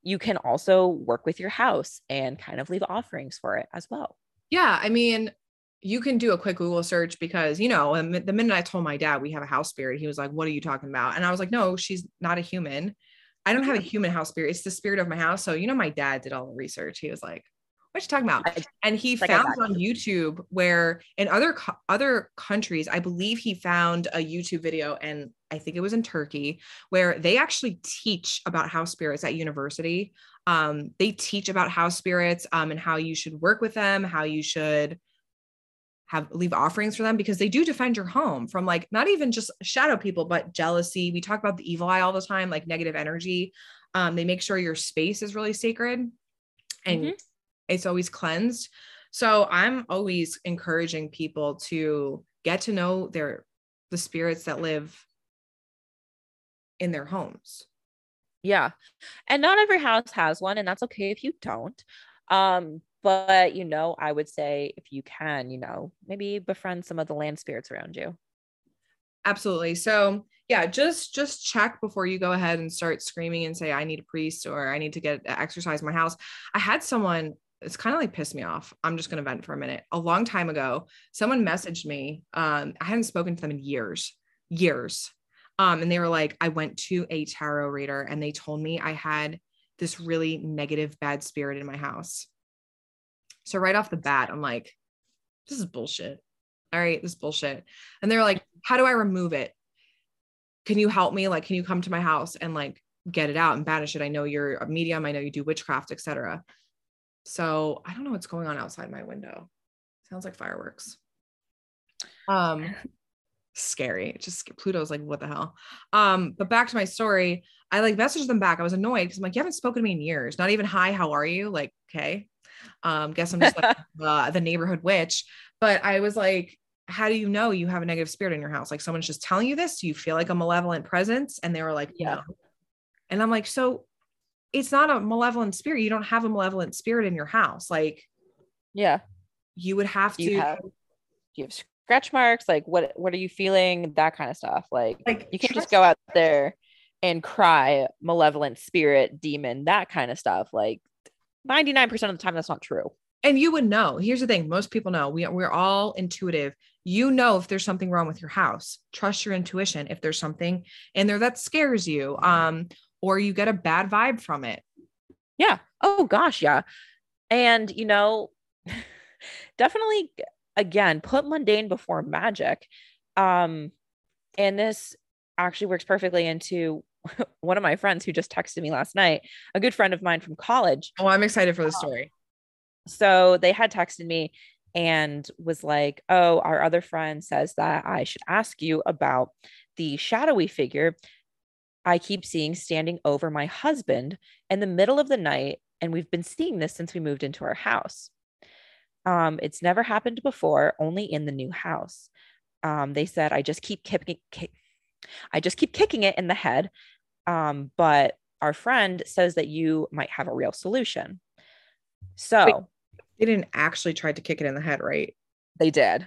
you can also work with your house and kind of leave offerings for it as well. Yeah. I mean, you can do a quick Google search because, you know, the minute I told my dad we have a house spirit, he was like, What are you talking about? And I was like, No, she's not a human. I don't have a human house spirit. It's the spirit of my house. So, you know, my dad did all the research. He was like, What you talking about? And he like found on YouTube where in other other countries, I believe he found a YouTube video, and I think it was in Turkey, where they actually teach about house spirits at university. Um, they teach about house spirits um, and how you should work with them, how you should have leave offerings for them because they do defend your home from like not even just shadow people but jealousy. We talk about the evil eye all the time like negative energy. Um, they make sure your space is really sacred and mm-hmm. it's always cleansed. So i'm always encouraging people to get to know their the spirits that live in their homes. Yeah. And not every house has one and that's okay if you don't. Um but you know i would say if you can you know maybe befriend some of the land spirits around you. Absolutely. So yeah just just check before you go ahead and start screaming and say i need a priest or i need to get exercise in my house. I had someone it's kind of like pissed me off. I'm just going to vent for a minute. A long time ago someone messaged me um i hadn't spoken to them in years years. Um and they were like i went to a tarot reader and they told me i had this really negative bad spirit in my house so right off the bat, I'm like, this is bullshit. All right, this bullshit. And they're like, how do I remove it? Can you help me? Like, can you come to my house and like get it out and banish it? I know you're a medium. I know you do witchcraft, etc. So I don't know what's going on outside my window. Sounds like fireworks. Um, scary. just Pluto's like, what the hell? Um, but back to my story. I like messaged them back. I was annoyed because I'm like, you haven't spoken to me in years. Not even hi, how are you? Like, okay. Um, guess I'm just like uh, the neighborhood witch. But I was like, how do you know you have a negative spirit in your house? Like someone's just telling you this. Do you feel like a malevolent presence? And they were like, yeah. No. And I'm like, so it's not a malevolent spirit. You don't have a malevolent spirit in your house. Like, yeah, you would have to. You have, you have scratch marks. Like, what what are you feeling? That kind of stuff. Like, like you can't just go out there and cry malevolent spirit, demon, that kind of stuff. Like, 99% of the time that's not true. And you would know. Here's the thing. Most people know. We, we're all intuitive. You know if there's something wrong with your house. Trust your intuition if there's something in there that scares you um or you get a bad vibe from it. Yeah. Oh gosh. Yeah. And you know definitely again put mundane before magic um and this actually works perfectly into one of my friends who just texted me last night, a good friend of mine from college. Oh, I'm excited for the story. So they had texted me and was like, Oh, our other friend says that I should ask you about the shadowy figure I keep seeing standing over my husband in the middle of the night. And we've been seeing this since we moved into our house. Um, it's never happened before, only in the new house. Um, they said, I just keep kicking, kick, I just keep kicking it in the head. Um, but our friend says that you might have a real solution. So Wait, they didn't actually try to kick it in the head, right? They did.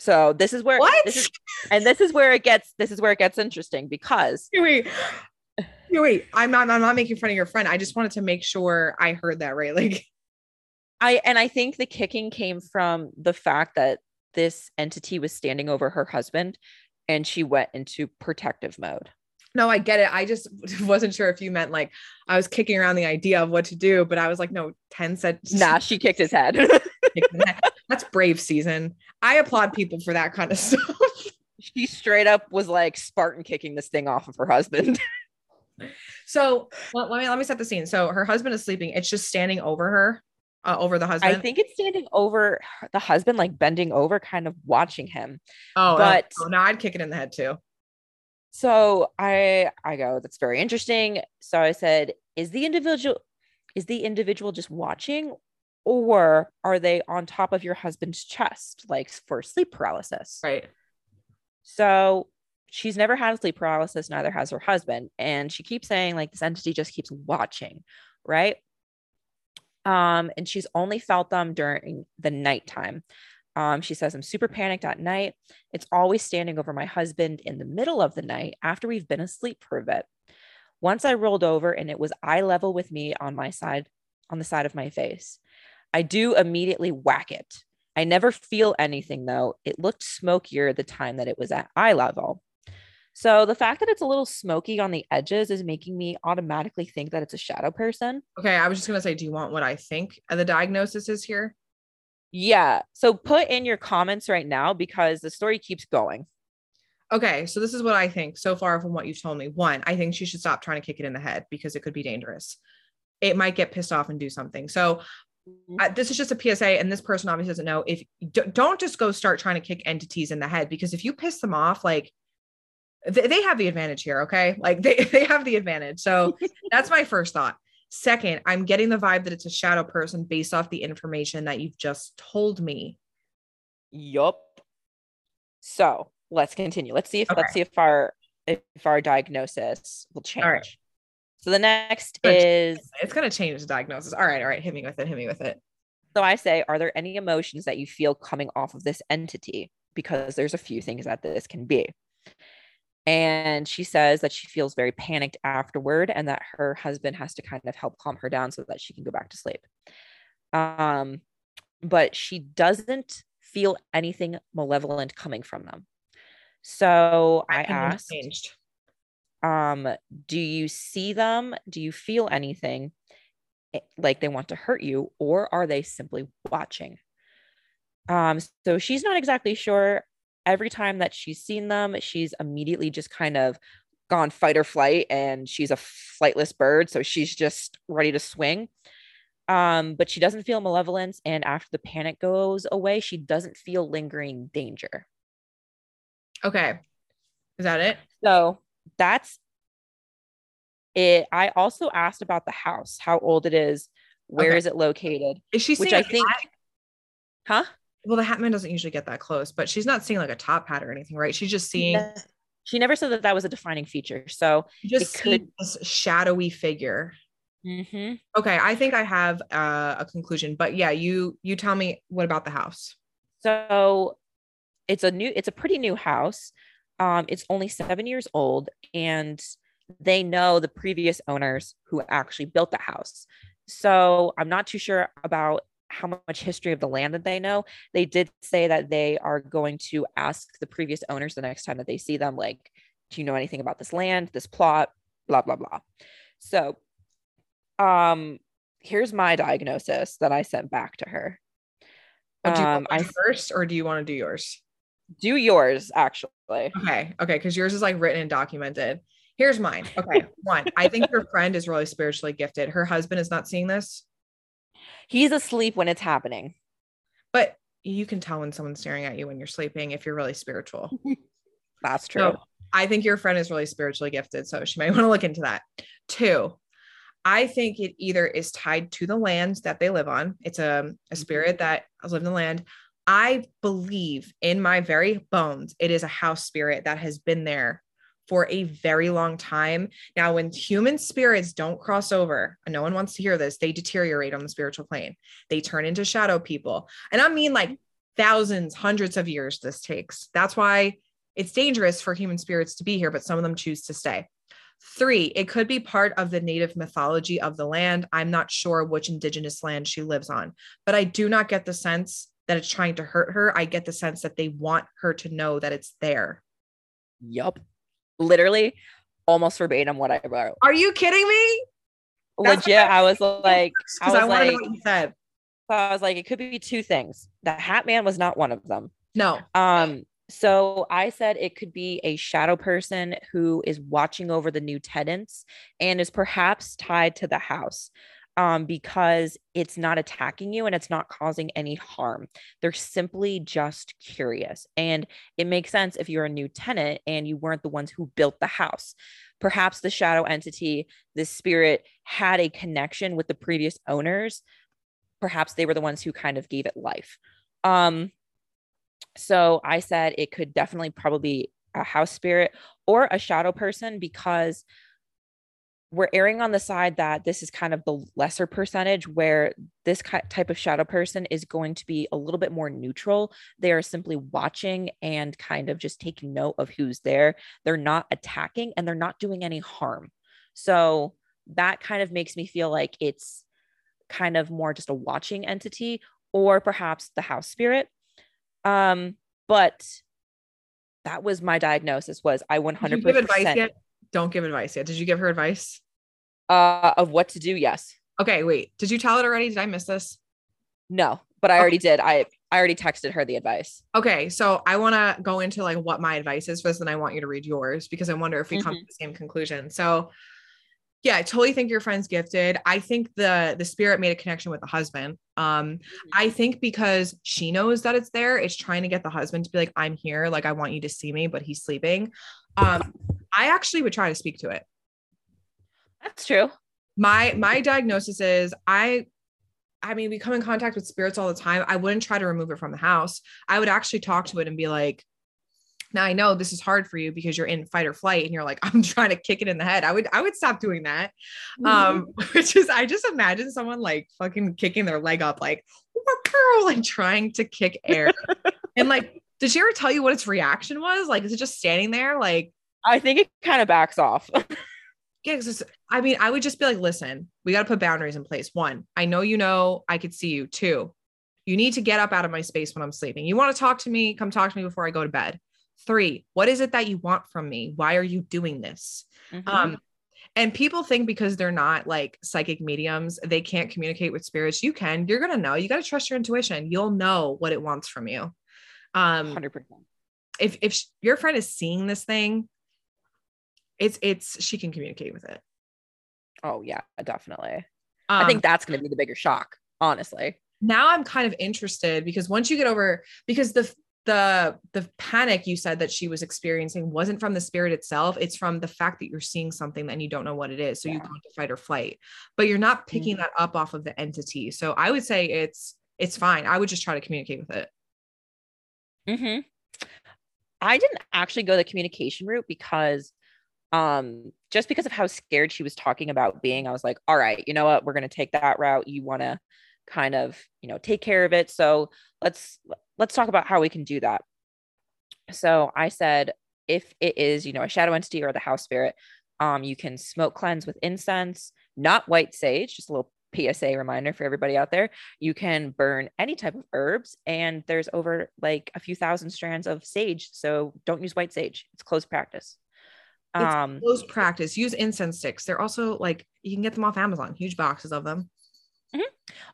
So this is where what? This is, and this is where it gets this is where it gets interesting because wait, wait, I'm not I'm not making fun of your friend. I just wanted to make sure I heard that right. Like I and I think the kicking came from the fact that this entity was standing over her husband and she went into protective mode. No, I get it. I just wasn't sure if you meant like I was kicking around the idea of what to do, but I was like, no, Ten said nah, she kicked his head. That's brave season. I applaud people for that kind of stuff. she straight up was like Spartan kicking this thing off of her husband. so well, let me let me set the scene. So her husband is sleeping. It's just standing over her, uh, over the husband. I think it's standing over the husband, like bending over, kind of watching him. Oh, but oh, now I'd kick it in the head too. So I I go, that's very interesting. So I said, is the individual is the individual just watching or are they on top of your husband's chest like for sleep paralysis? Right. So she's never had sleep paralysis, neither has her husband. And she keeps saying, like, this entity just keeps watching, right? Um, and she's only felt them during the nighttime. Um, she says, I'm super panicked at night. It's always standing over my husband in the middle of the night after we've been asleep for a bit. Once I rolled over and it was eye level with me on my side, on the side of my face. I do immediately whack it. I never feel anything though. It looked smokier the time that it was at eye level. So the fact that it's a little smoky on the edges is making me automatically think that it's a shadow person. Okay, I was just going to say do you want what I think the diagnosis is here? Yeah. So put in your comments right now because the story keeps going. Okay, so this is what I think so far from what you've told me. One, I think she should stop trying to kick it in the head because it could be dangerous. It might get pissed off and do something. So uh, this is just a PSA, and this person obviously doesn't know. If don't just go start trying to kick entities in the head because if you piss them off, like they, they have the advantage here. Okay, like they they have the advantage. So that's my first thought. Second, I'm getting the vibe that it's a shadow person based off the information that you've just told me. Yup. So let's continue. Let's see if okay. let's see if our if our diagnosis will change. Right. So the next is it's gonna change the diagnosis. All right, all right, hit me with it, hit me with it. So I say, are there any emotions that you feel coming off of this entity? Because there's a few things that this can be. And she says that she feels very panicked afterward and that her husband has to kind of help calm her down so that she can go back to sleep. Um, but she doesn't feel anything malevolent coming from them. So I, I asked, changed. um, do you see them? Do you feel anything eh, like they want to hurt you, or are they simply watching? Um, so she's not exactly sure every time that she's seen them, she's immediately just kind of gone fight or flight and she's a flightless bird. So she's just ready to swing. Um, but she doesn't feel malevolence. And after the panic goes away, she doesn't feel lingering danger. Okay. Is that it? So that's it. I also asked about the house, how old it is, where okay. is it located? Is she which I think, huh? Well, the Hatman doesn't usually get that close, but she's not seeing like a top hat or anything, right? She's just seeing. She never said that that was a defining feature. So just could this shadowy figure. Mm-hmm. Okay, I think I have uh, a conclusion, but yeah, you you tell me what about the house? So it's a new, it's a pretty new house. Um, it's only seven years old, and they know the previous owners who actually built the house. So I'm not too sure about how much history of the land that they know. They did say that they are going to ask the previous owners the next time that they see them, like, do you know anything about this land, this plot, blah, blah, blah. So, um, here's my diagnosis that I sent back to her. Oh, do you um, I first, or do you want to do yours? Do yours, actually. Okay. Okay. Because yours is like written and documented. Here's mine. Okay. One, I think your friend is really spiritually gifted. Her husband is not seeing this. He's asleep when it's happening. But you can tell when someone's staring at you when you're sleeping if you're really spiritual. That's true. So I think your friend is really spiritually gifted. So she might want to look into that. Two, I think it either is tied to the land that they live on. It's a, a Mm-hmm. spirit that has lived in the land. I believe in my very bones, it is a house spirit that has been there for a very long time. Now, when human spirits don't cross over, and no one wants to hear this, they deteriorate on the spiritual plane. They turn into shadow people. And I mean like thousands, hundreds of years this takes. That's why it's dangerous for human spirits to be here, but some of them choose to stay. Three, it could be part of the native mythology of the land. I'm not sure which indigenous land she lives on, but I do not get the sense that it's trying to hurt her. I get the sense that they want her to know that it's there. Yup. Literally almost verbatim what I wrote. Are you kidding me? That's Legit. I was like, I was I, like, know what you said. so I was like, it could be two things. The Hat Man was not one of them. No. Um, so I said it could be a shadow person who is watching over the new tenants and is perhaps tied to the house um, because it's not attacking you and it's not causing any harm. They're simply just curious. And it makes sense if you're a new tenant and you weren't the ones who built the house. Perhaps the shadow entity, the spirit, had a connection with the previous owners. Perhaps they were the ones who kind of gave it life. Um, so I said it could definitely probably a house spirit or a shadow person because we're erring on the side that this is kind of the lesser percentage where this type of shadow person is going to be a little bit more neutral. They are simply watching and kind of just taking note of who's there. They're not attacking and they're not doing any harm. So that kind of makes me feel like it's kind of more just a watching entity or perhaps the house spirit. Um, but that was my diagnosis was I 100% Did you give advice yet? Don't give advice yet. Did you give her advice? uh, of what to do. Yes. Okay, wait. Did you tell it already? Did I miss this? No, but I already did. I I already texted her the advice. Okay, so I want to go into like what my advice is first, and I want you to read yours because I wonder if we come to the same conclusion. So, yeah, I totally think your friend's gifted. I think the the spirit made a connection with the husband. Um, I think because she knows that it's there, it's trying to get the husband to be like, "I'm here, like I want you to see me," but he's sleeping. Um, I actually would try to speak to it. That's true. My my diagnosis is I I mean, we come in contact with spirits all the time. I wouldn't try to remove it from the house. I would actually talk to it and be like, now I know this is hard for you because you're in fight or flight and you're like, I'm trying to kick it in the head. I would, I would stop doing that. Um, which is, I just imagine someone like fucking kicking their leg up, like, like trying to kick air. and like, did she ever tell you what its reaction was? Like, is it just standing there? Like, I think it kind of backs off. yeah, 'cause it's- I mean, I would just be like, listen, we got to put boundaries in place. One, I know you know I could see you. Two, you need to get up out of my space when I'm sleeping. You want to talk to me? Come talk to me before I go to bed. Three, what is it that you want from me? Why are you doing this? Mhm. Um, and people think because they're not like psychic mediums, they can't communicate with spirits. You can, you're gonna know. You got to trust your intuition. You'll know what it wants from you. Um, 100%. if if sh- your friend is seeing this thing, it's it's she can communicate with it. Oh yeah, definitely. Um, I think that's going to be the bigger shock, honestly. now I'm kind of interested because once you get over because the the the panic you said that she was experiencing wasn't from the spirit itself it's from the fact that you're seeing something and you don't know what it is so you Yeah. go into fight or flight but you're not picking Mhm. that up off of the entity so i would say it's it's fine i would just try to communicate with it hmm I didn't actually go the communication route because um just because of how scared she was talking about being, I was like, all right, you know what, we're gonna take that route. You want to kind of, you know, take care of it. So let's let's talk about how we can do that. So I said, if it is, you know, a shadow entity or the house spirit, um, you can smoke cleanse with incense, not white sage, just a little PSA reminder for everybody out there. You can burn any type of herbs, and there's over like a few thousand strands of sage. So don't use white sage. It's close practice. It's Um, close practice use incense sticks they're also like you can get them off amazon huge boxes of them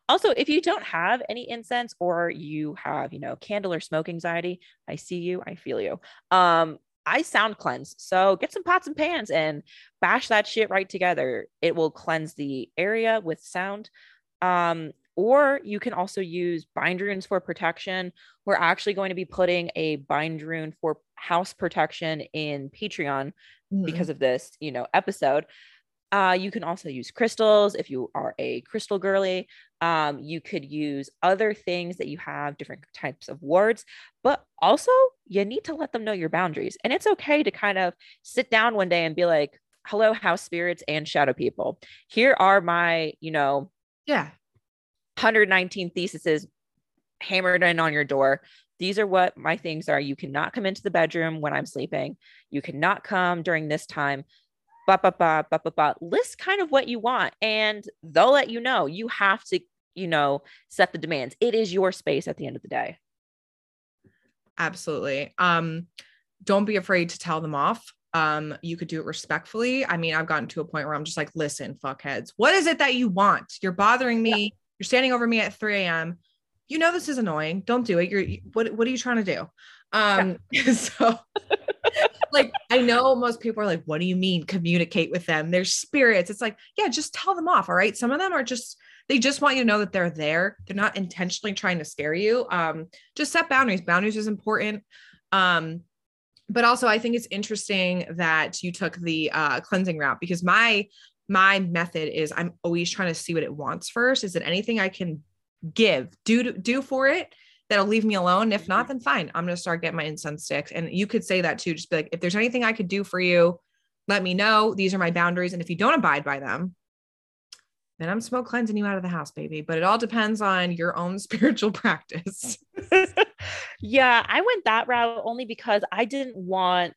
also, if you don't have any incense or you have, you know, candle or smoke anxiety, I see you, I feel you. Um, I sound cleanse. So get some pots and pans and bash that shit right together. It will cleanse the area with sound. Um, or you can also use bind runes for protection. We're actually going to be putting a bind rune for house protection in Patreon Mhm. because of this, you know, episode. Uh, you can also use crystals if you are a crystal girly. Um, you could use other things that you have, different types of wards, but also you need to let them know your boundaries. And it's okay to kind of sit down one day and be like, hello, house spirits and shadow people. Here are my, you know, yeah, 119 theses hammered in on your door. These are what my things are. You cannot come into the bedroom when I'm sleeping. You cannot come during this time ba ba ba ba ba ba. List kind of what you want, and they'll let you know. You have to, you know, set the demands. It is your space at the end of the day. Absolutely. Um, don't be afraid to tell them off. Um, you could do it respectfully. I mean, I've gotten to a point where I'm just like, listen, fuckheads, what is it that you want? You're bothering me. Yeah. You're standing over me at 3 a.m. You know this is annoying. Don't do it. You're what what are you trying to do? Um, yeah. so like I know most people are like, what do you mean communicate with them? They're spirits. It's like, yeah, just tell them off. All right. Some of them are just they just want you to know that they're there. They're not intentionally trying to scare you. Um, just set boundaries. Boundaries is important. Um, but also I think it's interesting that you took the uh, cleansing route because my my method is I'm always trying to see what it wants first. Is it anything I can give, do do for it that'll leave me alone. If not, mm-hmm. then fine. I'm going to start getting my incense sticks. And you could say that too. Just be like, if there's anything I could do for you, let me know. These are my boundaries. And if you don't abide by them, then I'm smoke cleansing you out of the house, baby. But it all depends on your own spiritual practice. yeah, I went that route only because I didn't want,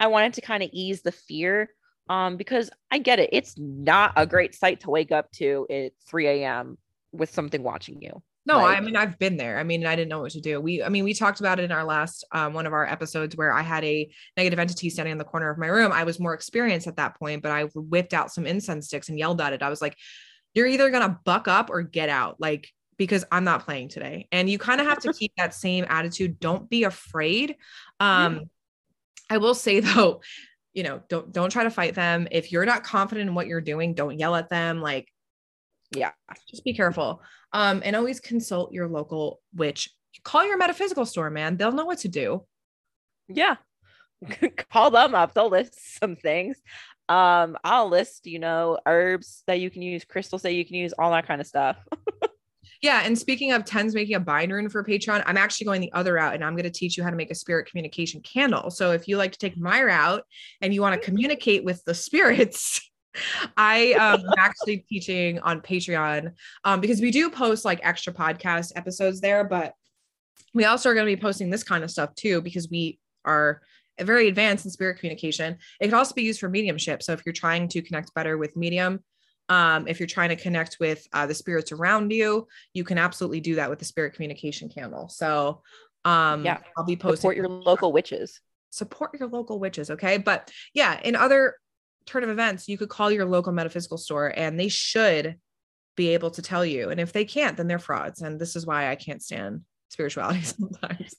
I wanted to kind of ease the fear. Um, because I get it, it's not a great sight to wake up to at 3 a.m. with something watching you. No, like, I mean I've been there. I mean I didn't know what to do. We I mean we talked about it in our last um, one of our episodes where I had a negative entity standing in the corner of my room. I was more experienced at that point, but I whipped out some incense sticks and yelled at it. I was like, "You're either gonna buck up or get out." Like because I'm not playing today. And you kind of have to keep that same attitude. Don't be afraid. Um. I will say though, you know, don't don't try to fight them. If you're not confident in what you're doing, don't yell at them. Like, yeah, just be careful. Um, and always consult your local witch. Call your metaphysical store, man. They'll know what to do. Yeah. Call them up. They'll list some things. Um, I'll list, you know, herbs that you can use, crystals that you can use, all that kind of stuff. yeah. And speaking of Tens making a bind rune for Patreon, I'm actually going the other route and I'm going to teach you how to make a spirit communication candle. So if you like to take my route and you want to communicate with the spirits, I um, am actually teaching on Patreon um, because we do post like extra podcast episodes there, but we also are going to be posting this kind of stuff too because we are very advanced in spirit communication. It can also be used for mediumship. So if you're trying to connect better with medium, um, if you're trying to connect with uh, the spirits around you, you can absolutely do that with the spirit communication candle. So um, yeah, I'll be posting. Support your local witches. Support your local witches. Okay. But yeah, in other turn of events, you could call your local metaphysical store and they should be able to tell you. And if they can't, then they're frauds. And this is why I can't stand spirituality sometimes.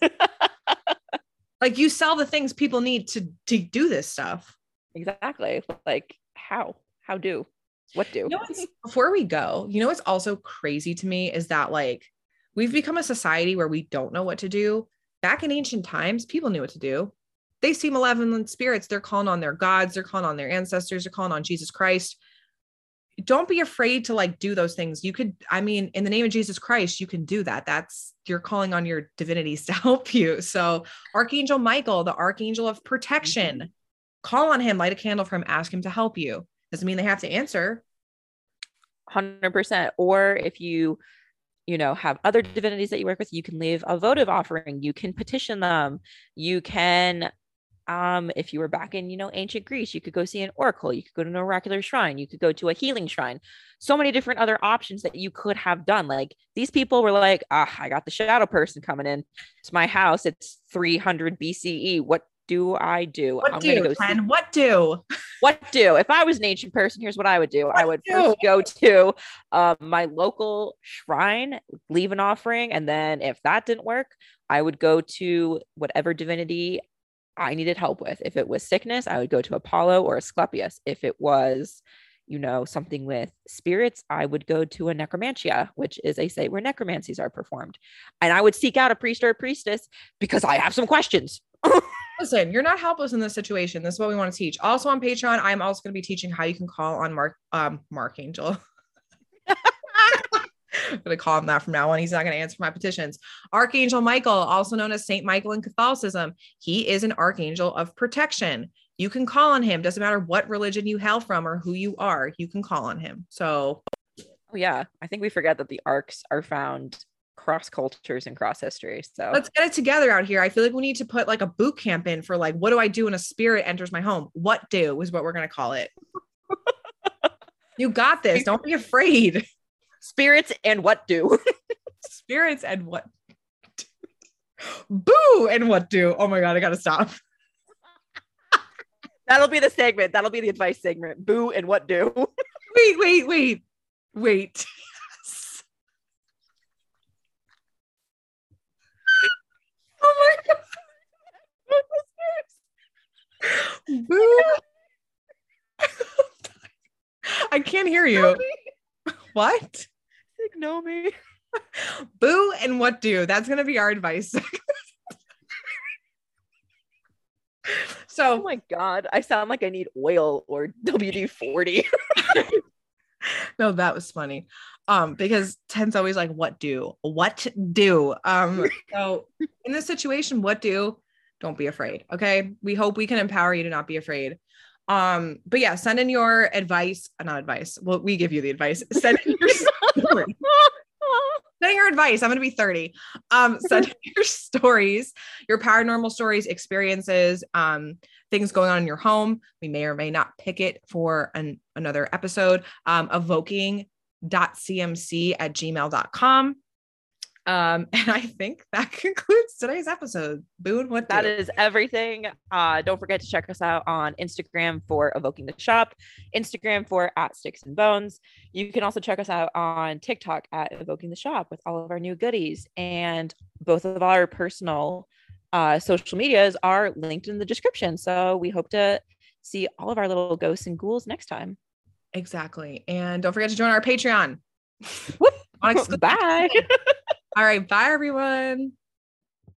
like you sell the things people need to to do this stuff. Exactly. Like how? How do? What do? You know before we go, you know what's also crazy to me is that like we've become a society where we don't know what to do. Back in ancient times, people knew what to do they see malevolent spirits, they're calling on their gods, they're calling on their ancestors, they're calling on Jesus Christ. Don't be afraid to like do those things. You could, I mean, in the name of Jesus Christ, you can do that. That's you're calling on your divinities to help you. So, Archangel Michael, the archangel of protection, mm-hmm. call on him, light a candle for him, ask him to help you. Doesn't mean they have to answer. 100%. Or if you you know have other divinities that you work with you can leave a votive offering you can petition them you can um, if you were back in, you know, ancient Greece, you could go see an oracle, you could go to an oracular shrine, you could go to a healing shrine. So many different other options that you could have done. Like these people were like, ah, I got the shadow person coming in to my house. It's 300 BCE. What do I do? What I'm do, go see- What do? What do? If I was an ancient person, here's what I would do. What I would do? first go to uh, my local shrine, leave an offering, and then if that didn't work, I would go to whatever divinity I needed help with. If it was sickness, I would go to Apollo or Asclepius. If it was, you know, something with spirits, I would go to a necromanteion, which is a site where necromancies are performed. And I would seek out a priest or a priestess because I have some questions. Listen, you're not helpless in this situation. This is what we want to teach. Also on Patreon, I'm also going to be teaching how you can call on Mark um Mark Angel. I'm going to call him that from now on. He's not going to answer my petitions. Archangel Michael, also known as Saint Michael in Catholicism, he is an archangel of protection. You can call on him. Doesn't matter what religion you hail from or who you are, you can call on him. So, oh yeah, I think we forget that the arcs are found cross cultures and cross history. So let's get it together out here. I feel like we need to put like a boot camp in for like, what do I do when a spirit enters my home? What do is what we're going to call it. you got this. Don't be afraid. Spirits and what do? Spirits and what? Do. Boo and what do? Oh my God, I got to stop. That'll be the segment. That'll be the advice segment. Boo and what do? wait, wait, wait, wait. oh my god. Boo. I can't hear you. What? Ignore me. Boo and what do? That's gonna be our advice. so oh my god, I sound like I need oil or WD 40. no, that was funny. Um, because Ten's always like, what do? What do? Um, so in this situation, what do? Don't be afraid. Okay. We hope we can empower you to not be afraid. Um, but yeah, send in your advice, not advice. Well, we give you the advice. Send in your story. send your advice. I'm gonna be 30. Um, send your stories, your paranormal stories, experiences, um, things going on in your home. We may or may not pick it for an, another episode. Um, evoking.cmc at gmail.com. Um, and I think that concludes today's episode. Boone, what that do? is everything. Uh, don't forget to check us out on Instagram for Evoking the Shop, Instagram for at Styx and Bones. You can also check us out on TikTok at Evoking the Shop with all of our new goodies. And both of our personal uh, social medias are linked in the description. So we hope to see all of our little ghosts and ghouls next time. Exactly. And don't forget to join our Patreon. Bye. All right. Bye, everyone.